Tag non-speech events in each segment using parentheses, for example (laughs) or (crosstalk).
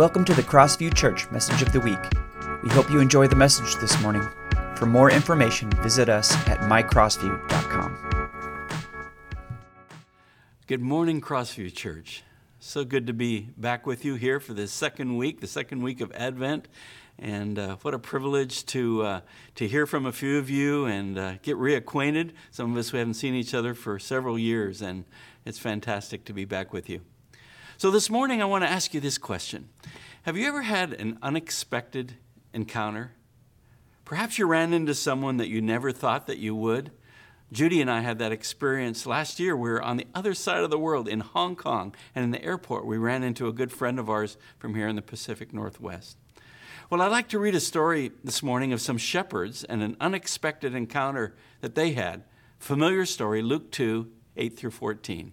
Welcome to the Crossview Church Message of the Week. We hope you enjoy the message this morning. For more information, visit us at mycrossview.com. Good morning, Crossview Church. So good to be back with you here for the second week, the second week of Advent. And uh, what a privilege to, uh, to hear from a few of you and uh, get reacquainted. Some of us we haven't seen each other for several years, and it's fantastic to be back with you. So, this morning I want to ask you this question Have you ever had an unexpected encounter? Perhaps you ran into someone that you never thought that you would. Judy and I had that experience last year. We were on the other side of the world in Hong Kong, and in the airport, we ran into a good friend of ours from here in the Pacific Northwest. Well, I'd like to read a story this morning of some shepherds and an unexpected encounter that they had. Familiar story, Luke 2 8 through 14.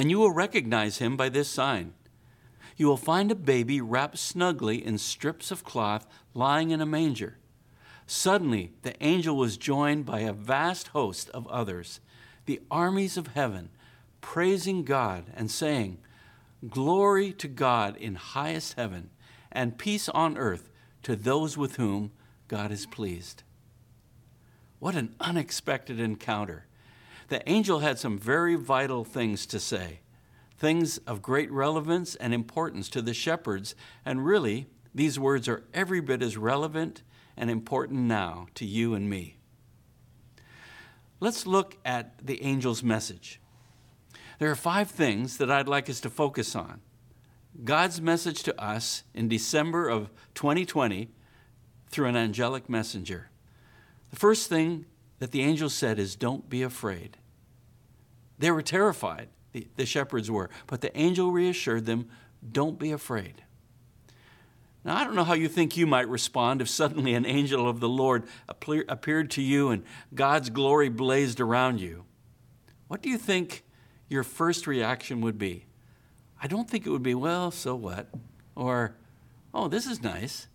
and you will recognize him by this sign. You will find a baby wrapped snugly in strips of cloth lying in a manger. Suddenly, the angel was joined by a vast host of others, the armies of heaven, praising God and saying, Glory to God in highest heaven, and peace on earth to those with whom God is pleased. What an unexpected encounter! The angel had some very vital things to say, things of great relevance and importance to the shepherds. And really, these words are every bit as relevant and important now to you and me. Let's look at the angel's message. There are five things that I'd like us to focus on. God's message to us in December of 2020 through an angelic messenger. The first thing that the angel said is, Don't be afraid. They were terrified, the, the shepherds were, but the angel reassured them, Don't be afraid. Now, I don't know how you think you might respond if suddenly an angel of the Lord appeared to you and God's glory blazed around you. What do you think your first reaction would be? I don't think it would be, well, so what? Or, oh, this is nice.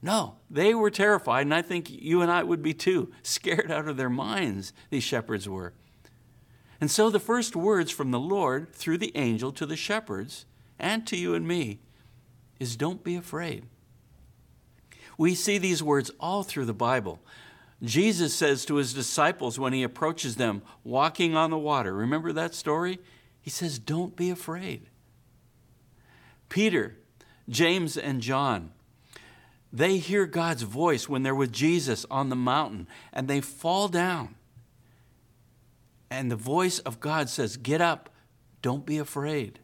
No, they were terrified, and I think you and I would be too, scared out of their minds, these shepherds were. And so the first words from the Lord through the angel to the shepherds and to you and me is don't be afraid. We see these words all through the Bible. Jesus says to his disciples when he approaches them walking on the water, remember that story? He says, Don't be afraid. Peter, James, and John, they hear God's voice when they're with Jesus on the mountain and they fall down and the voice of God says, Get up, don't be afraid.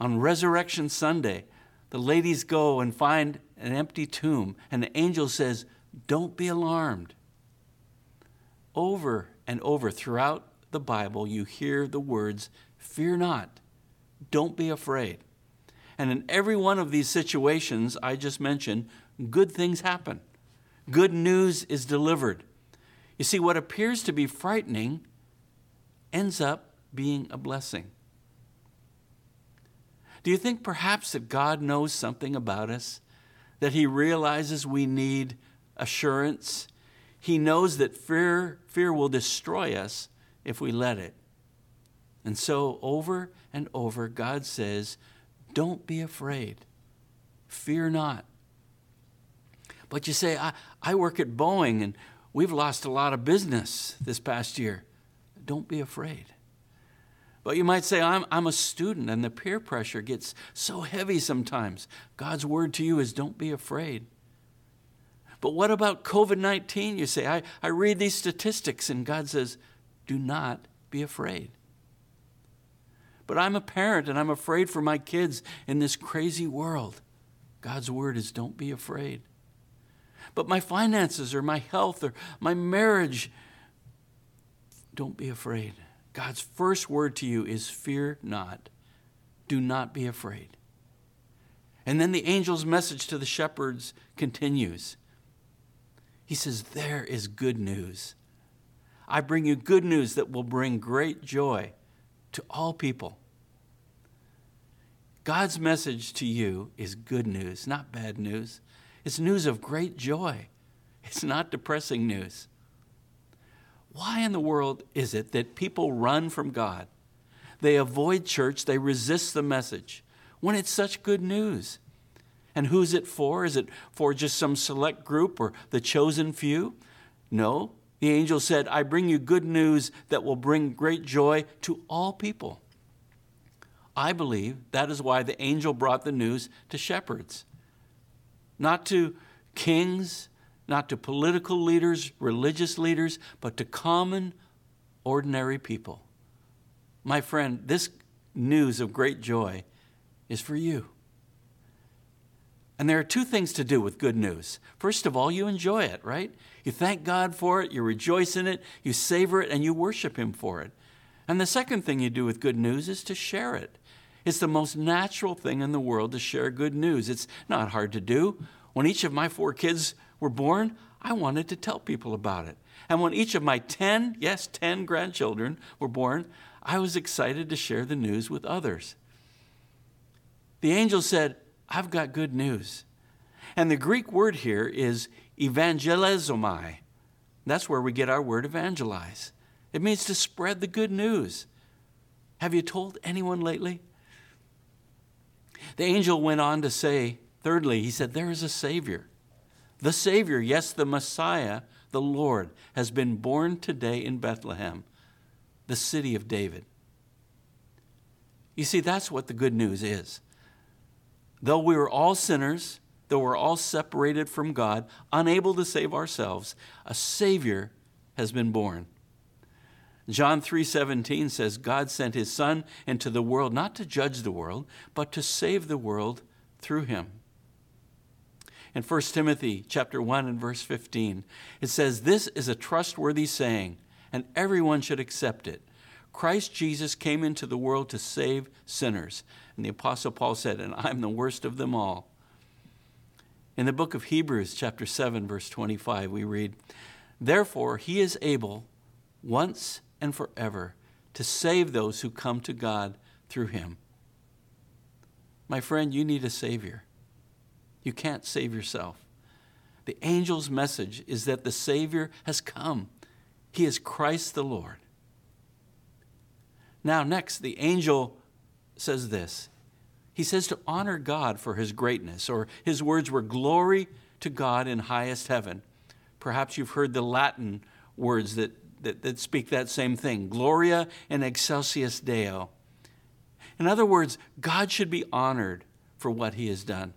On Resurrection Sunday, the ladies go and find an empty tomb, and the angel says, Don't be alarmed. Over and over throughout the Bible, you hear the words, Fear not, don't be afraid. And in every one of these situations I just mentioned, good things happen. Good news is delivered. You see, what appears to be frightening ends up being a blessing. Do you think perhaps that God knows something about us? That He realizes we need assurance? He knows that fear, fear will destroy us if we let it. And so, over and over, God says, Don't be afraid. Fear not. But you say, I, I work at Boeing and We've lost a lot of business this past year. Don't be afraid. But you might say, I'm, I'm a student, and the peer pressure gets so heavy sometimes. God's word to you is don't be afraid. But what about COVID 19? You say, I, I read these statistics, and God says, do not be afraid. But I'm a parent, and I'm afraid for my kids in this crazy world. God's word is don't be afraid but my finances or my health or my marriage. Don't be afraid. God's first word to you is fear not. Do not be afraid. And then the angel's message to the shepherds continues. He says, There is good news. I bring you good news that will bring great joy to all people. God's message to you is good news, not bad news. It's news of great joy. It's not depressing news. Why in the world is it that people run from God? They avoid church, they resist the message when it's such good news. And who's it for? Is it for just some select group or the chosen few? No. The angel said, I bring you good news that will bring great joy to all people. I believe that is why the angel brought the news to shepherds, not to kings, not to political leaders, religious leaders, but to common, ordinary people. My friend, this news of great joy is for you. And there are two things to do with good news. First of all, you enjoy it, right? You thank God for it, you rejoice in it, you savor it, and you worship Him for it. And the second thing you do with good news is to share it. It's the most natural thing in the world to share good news. It's not hard to do. When each of my four kids were born, I wanted to tell people about it. And when each of my 10, yes, 10 grandchildren were born, I was excited to share the news with others. The angel said, I've got good news. And the Greek word here is evangelizomai. That's where we get our word evangelize. It means to spread the good news. Have you told anyone lately? The angel went on to say, thirdly, he said, There is a Savior. The Savior, yes, the Messiah, the Lord, has been born today in Bethlehem, the city of David. You see, that's what the good news is. Though we were all sinners, though we're all separated from God, unable to save ourselves, a Savior has been born. John 3:17 says God sent his son into the world not to judge the world, but to save the world through him. In 1 Timothy chapter 1 and verse 15, it says this is a trustworthy saying, and everyone should accept it. Christ Jesus came into the world to save sinners. And the apostle Paul said, and I'm the worst of them all. In the book of Hebrews chapter 7 verse 25, we read, Therefore he is able once and forever to save those who come to God through him. My friend, you need a Savior. You can't save yourself. The angel's message is that the Savior has come. He is Christ the Lord. Now, next, the angel says this He says to honor God for his greatness, or his words were glory to God in highest heaven. Perhaps you've heard the Latin words that that, that speak that same thing Gloria in excelsis Deo. In other words, God should be honored for what he has done.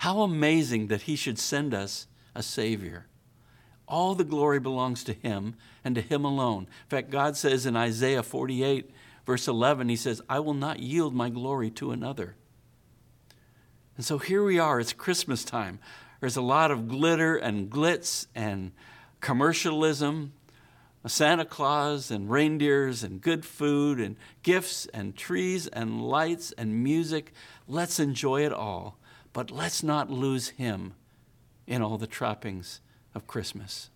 How amazing that he should send us a Savior. All the glory belongs to him and to him alone. In fact, God says in Isaiah 48, verse 11, he says, I will not yield my glory to another. And so here we are, it's Christmas time. There's a lot of glitter and glitz and commercialism Santa Claus and reindeers and good food and gifts and trees and lights and music. Let's enjoy it all, but let's not lose Him in all the trappings of Christmas.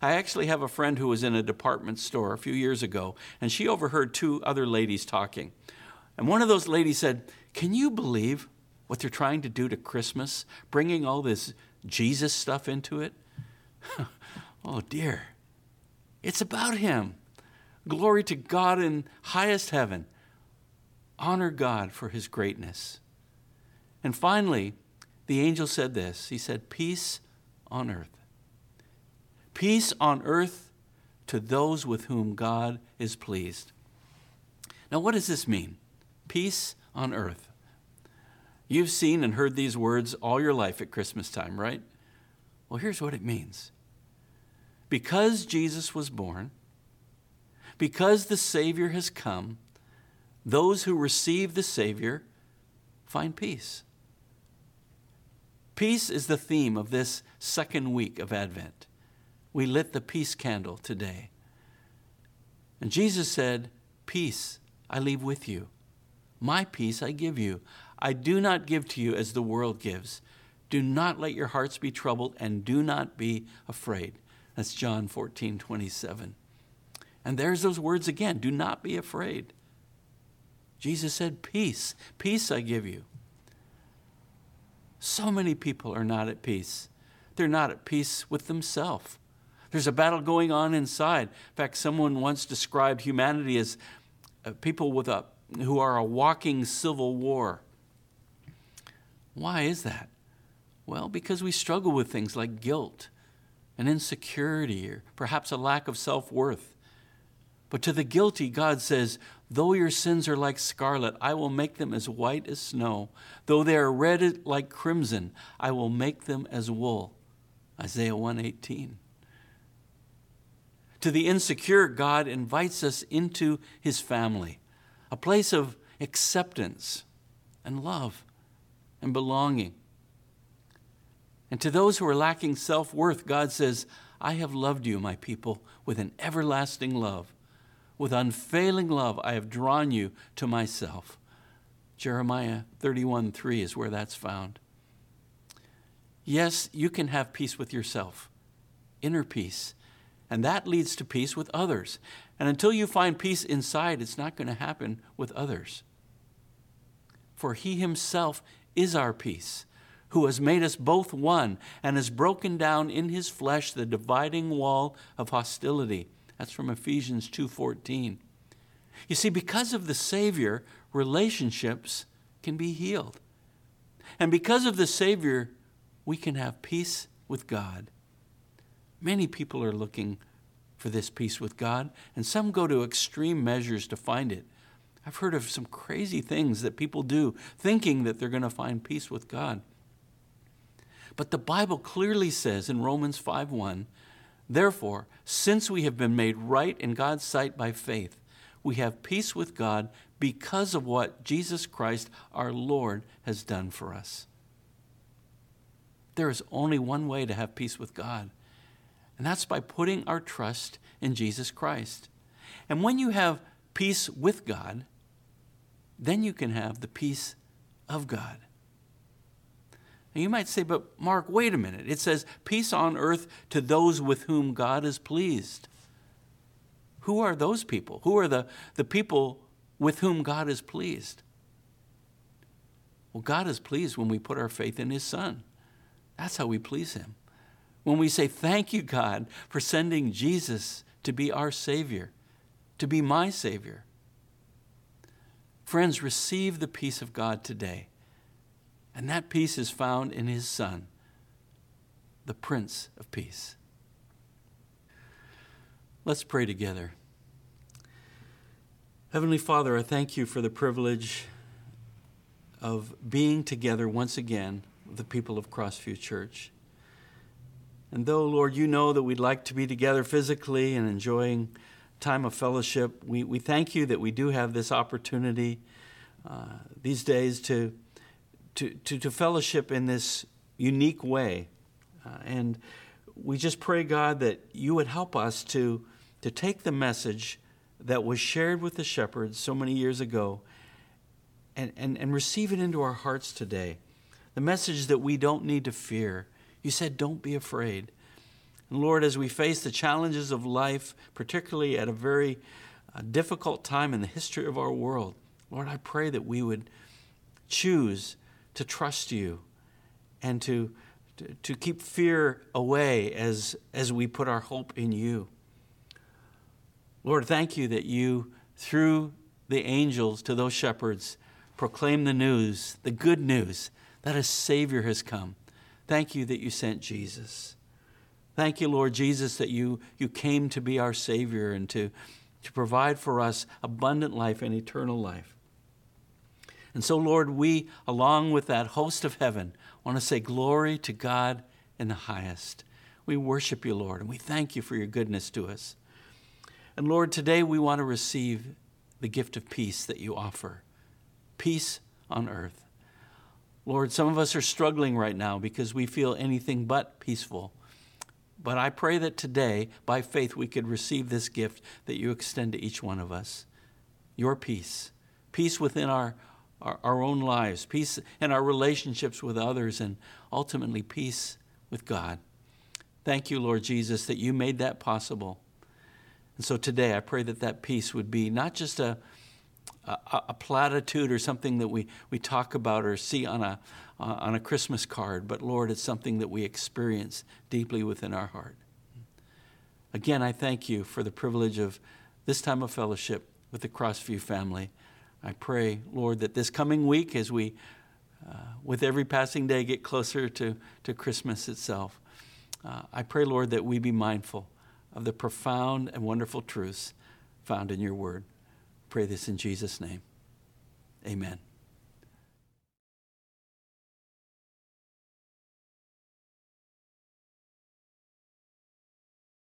I actually have a friend who was in a department store a few years ago, and she overheard two other ladies talking. And one of those ladies said, Can you believe what they're trying to do to Christmas, bringing all this Jesus stuff into it? (laughs) oh, dear. It's about Him. Glory to God in highest heaven. Honor God for His greatness. And finally, the angel said this He said, Peace on earth. Peace on earth to those with whom God is pleased. Now, what does this mean? Peace on earth. You've seen and heard these words all your life at Christmas time, right? Well, here's what it means because Jesus was born, because the Savior has come, those who receive the Savior find peace. Peace is the theme of this second week of Advent. We lit the peace candle today. And Jesus said, Peace I leave with you. My peace I give you. I do not give to you as the world gives. Do not let your hearts be troubled and do not be afraid. That's John 14, 27. And there's those words again do not be afraid. Jesus said, Peace, peace I give you. So many people are not at peace. They're not at peace with themselves. There's a battle going on inside. In fact, someone once described humanity as uh, people with a, who are a walking civil war. Why is that? Well, because we struggle with things like guilt and insecurity or perhaps a lack of self worth. But to the guilty, God says, Though your sins are like scarlet, I will make them as white as snow. Though they are red like crimson, I will make them as wool. Isaiah 118. To the insecure, God invites us into his family, a place of acceptance and love and belonging. And to those who are lacking self worth, God says, I have loved you, my people, with an everlasting love. With unfailing love, I have drawn you to myself. Jeremiah 31 3 is where that's found. Yes, you can have peace with yourself, inner peace, and that leads to peace with others. And until you find peace inside, it's not going to happen with others. For He Himself is our peace, who has made us both one and has broken down in His flesh the dividing wall of hostility that's from Ephesians 2:14. You see, because of the Savior, relationships can be healed. And because of the Savior, we can have peace with God. Many people are looking for this peace with God, and some go to extreme measures to find it. I've heard of some crazy things that people do thinking that they're going to find peace with God. But the Bible clearly says in Romans 5:1 Therefore, since we have been made right in God's sight by faith, we have peace with God because of what Jesus Christ, our Lord, has done for us. There is only one way to have peace with God, and that's by putting our trust in Jesus Christ. And when you have peace with God, then you can have the peace of God. And you might say, but Mark, wait a minute. It says, peace on earth to those with whom God is pleased. Who are those people? Who are the, the people with whom God is pleased? Well, God is pleased when we put our faith in His Son. That's how we please Him. When we say, Thank you, God, for sending Jesus to be our Savior, to be my Savior. Friends, receive the peace of God today. And that peace is found in his Son, the Prince of Peace. Let's pray together. Heavenly Father, I thank you for the privilege of being together once again with the people of Crossview Church. And though, Lord, you know that we'd like to be together physically and enjoying time of fellowship, we, we thank you that we do have this opportunity uh, these days to to, to, to fellowship in this unique way. Uh, and we just pray, God, that you would help us to, to take the message that was shared with the shepherds so many years ago and, and, and receive it into our hearts today. The message that we don't need to fear. You said, don't be afraid. And Lord, as we face the challenges of life, particularly at a very uh, difficult time in the history of our world, Lord, I pray that we would choose to trust you and to, to, to keep fear away as, as we put our hope in you. Lord, thank you that you, through the angels to those shepherds, proclaim the news, the good news, that a Savior has come. Thank you that you sent Jesus. Thank you, Lord Jesus, that you, you came to be our Savior and to, to provide for us abundant life and eternal life. And so, Lord, we, along with that host of heaven, want to say glory to God in the highest. We worship you, Lord, and we thank you for your goodness to us. And Lord, today we want to receive the gift of peace that you offer peace on earth. Lord, some of us are struggling right now because we feel anything but peaceful. But I pray that today, by faith, we could receive this gift that you extend to each one of us your peace peace within our, our, our own lives, peace in our relationships with others, and ultimately peace with God. Thank you, Lord Jesus, that you made that possible. And so today I pray that that peace would be not just a, a, a platitude or something that we, we talk about or see on a, on a Christmas card, but Lord, it's something that we experience deeply within our heart. Again, I thank you for the privilege of this time of fellowship with the Crossview family. I pray, Lord, that this coming week, as we, uh, with every passing day, get closer to, to Christmas itself, uh, I pray, Lord, that we be mindful of the profound and wonderful truths found in your word. Pray this in Jesus' name. Amen.